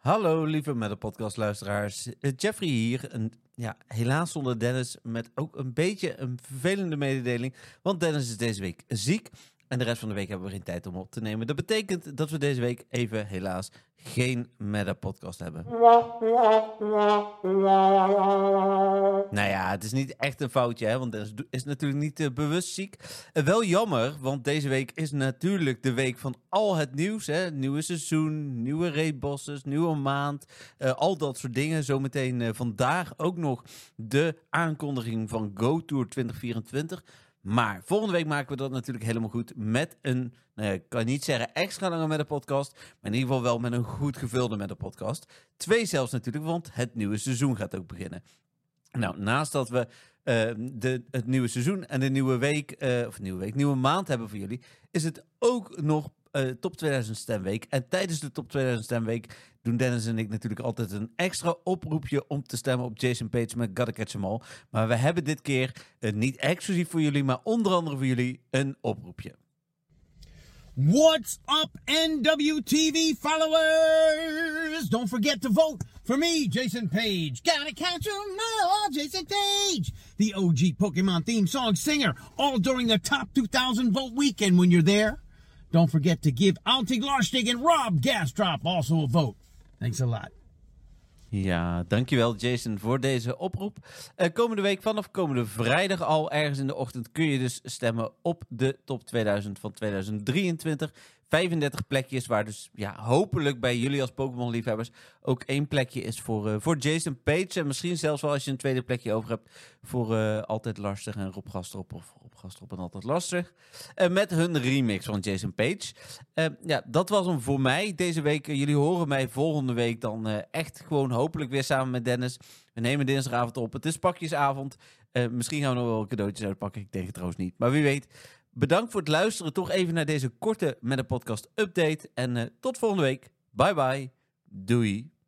Hallo lieve Meta Podcast luisteraars. Eh, Jeffrey hier. Een, ja, helaas zonder Dennis met ook een beetje een vervelende mededeling. Want Dennis is deze week ziek. En de rest van de week hebben we geen tijd om op te nemen. Dat betekent dat we deze week even helaas geen Meta-podcast hebben. Nou ja, het is niet echt een foutje, hè, want Dennis is natuurlijk niet uh, bewust ziek. Uh, wel jammer, want deze week is natuurlijk de week van al het nieuws. Hè. Nieuwe seizoen, nieuwe raidbosses, nieuwe maand, uh, al dat soort dingen. Zometeen vandaag ook nog de aankondiging van Go Tour 2024. Maar volgende week maken we dat natuurlijk helemaal goed met een, nou ik kan niet zeggen extra lange met een podcast, maar in ieder geval wel met een goed gevulde met een podcast. Twee zelfs natuurlijk, want het nieuwe seizoen gaat ook beginnen. Nou, naast dat we uh, de, het nieuwe seizoen en de nieuwe week, uh, of nieuwe week, nieuwe maand hebben voor jullie, is het ook nog uh, Top 2000 Stemweek. En tijdens de Top 2000 Stemweek doen Dennis en ik natuurlijk altijd een extra oproepje om te stemmen op Jason Page met Gotta Catch 'em All. Maar we hebben dit keer niet exclusief voor jullie, maar onder andere voor jullie een oproepje. What's up, NWTV followers? Don't forget to vote for me, Jason Page. Gotta catch 'em all, Jason Page. The OG Pokemon theme song singer, all during the top 2000 vote weekend when you're there. Don't forget to give Alti Glarstig and Rob Gastrop also a vote. Thanks a lot. Ja, dankjewel Jason voor deze oproep. Uh, komende week, vanaf komende vrijdag al ergens in de ochtend, kun je dus stemmen op de top 2000 van 2023. 35 plekjes, waar dus ja, hopelijk bij jullie als Pokémon-liefhebbers ook één plekje is voor, uh, voor Jason Page. En misschien zelfs wel als je een tweede plekje over hebt voor uh, Altijd Lastig en Rob Gastrop of Rob Gastrop en Altijd Lastig. Uh, met hun remix van Jason Page. ja, dat was hem voor mij deze week. jullie horen mij volgende week dan echt gewoon hopelijk weer samen met Dennis. We nemen dinsdagavond op. Het is pakjesavond. misschien gaan we nog wel cadeautjes uitpakken. Ik denk het trouwens niet. Maar wie weet. Bedankt voor het luisteren. Toch even naar deze korte met een podcast update. En uh, tot volgende week. Bye bye. Doei.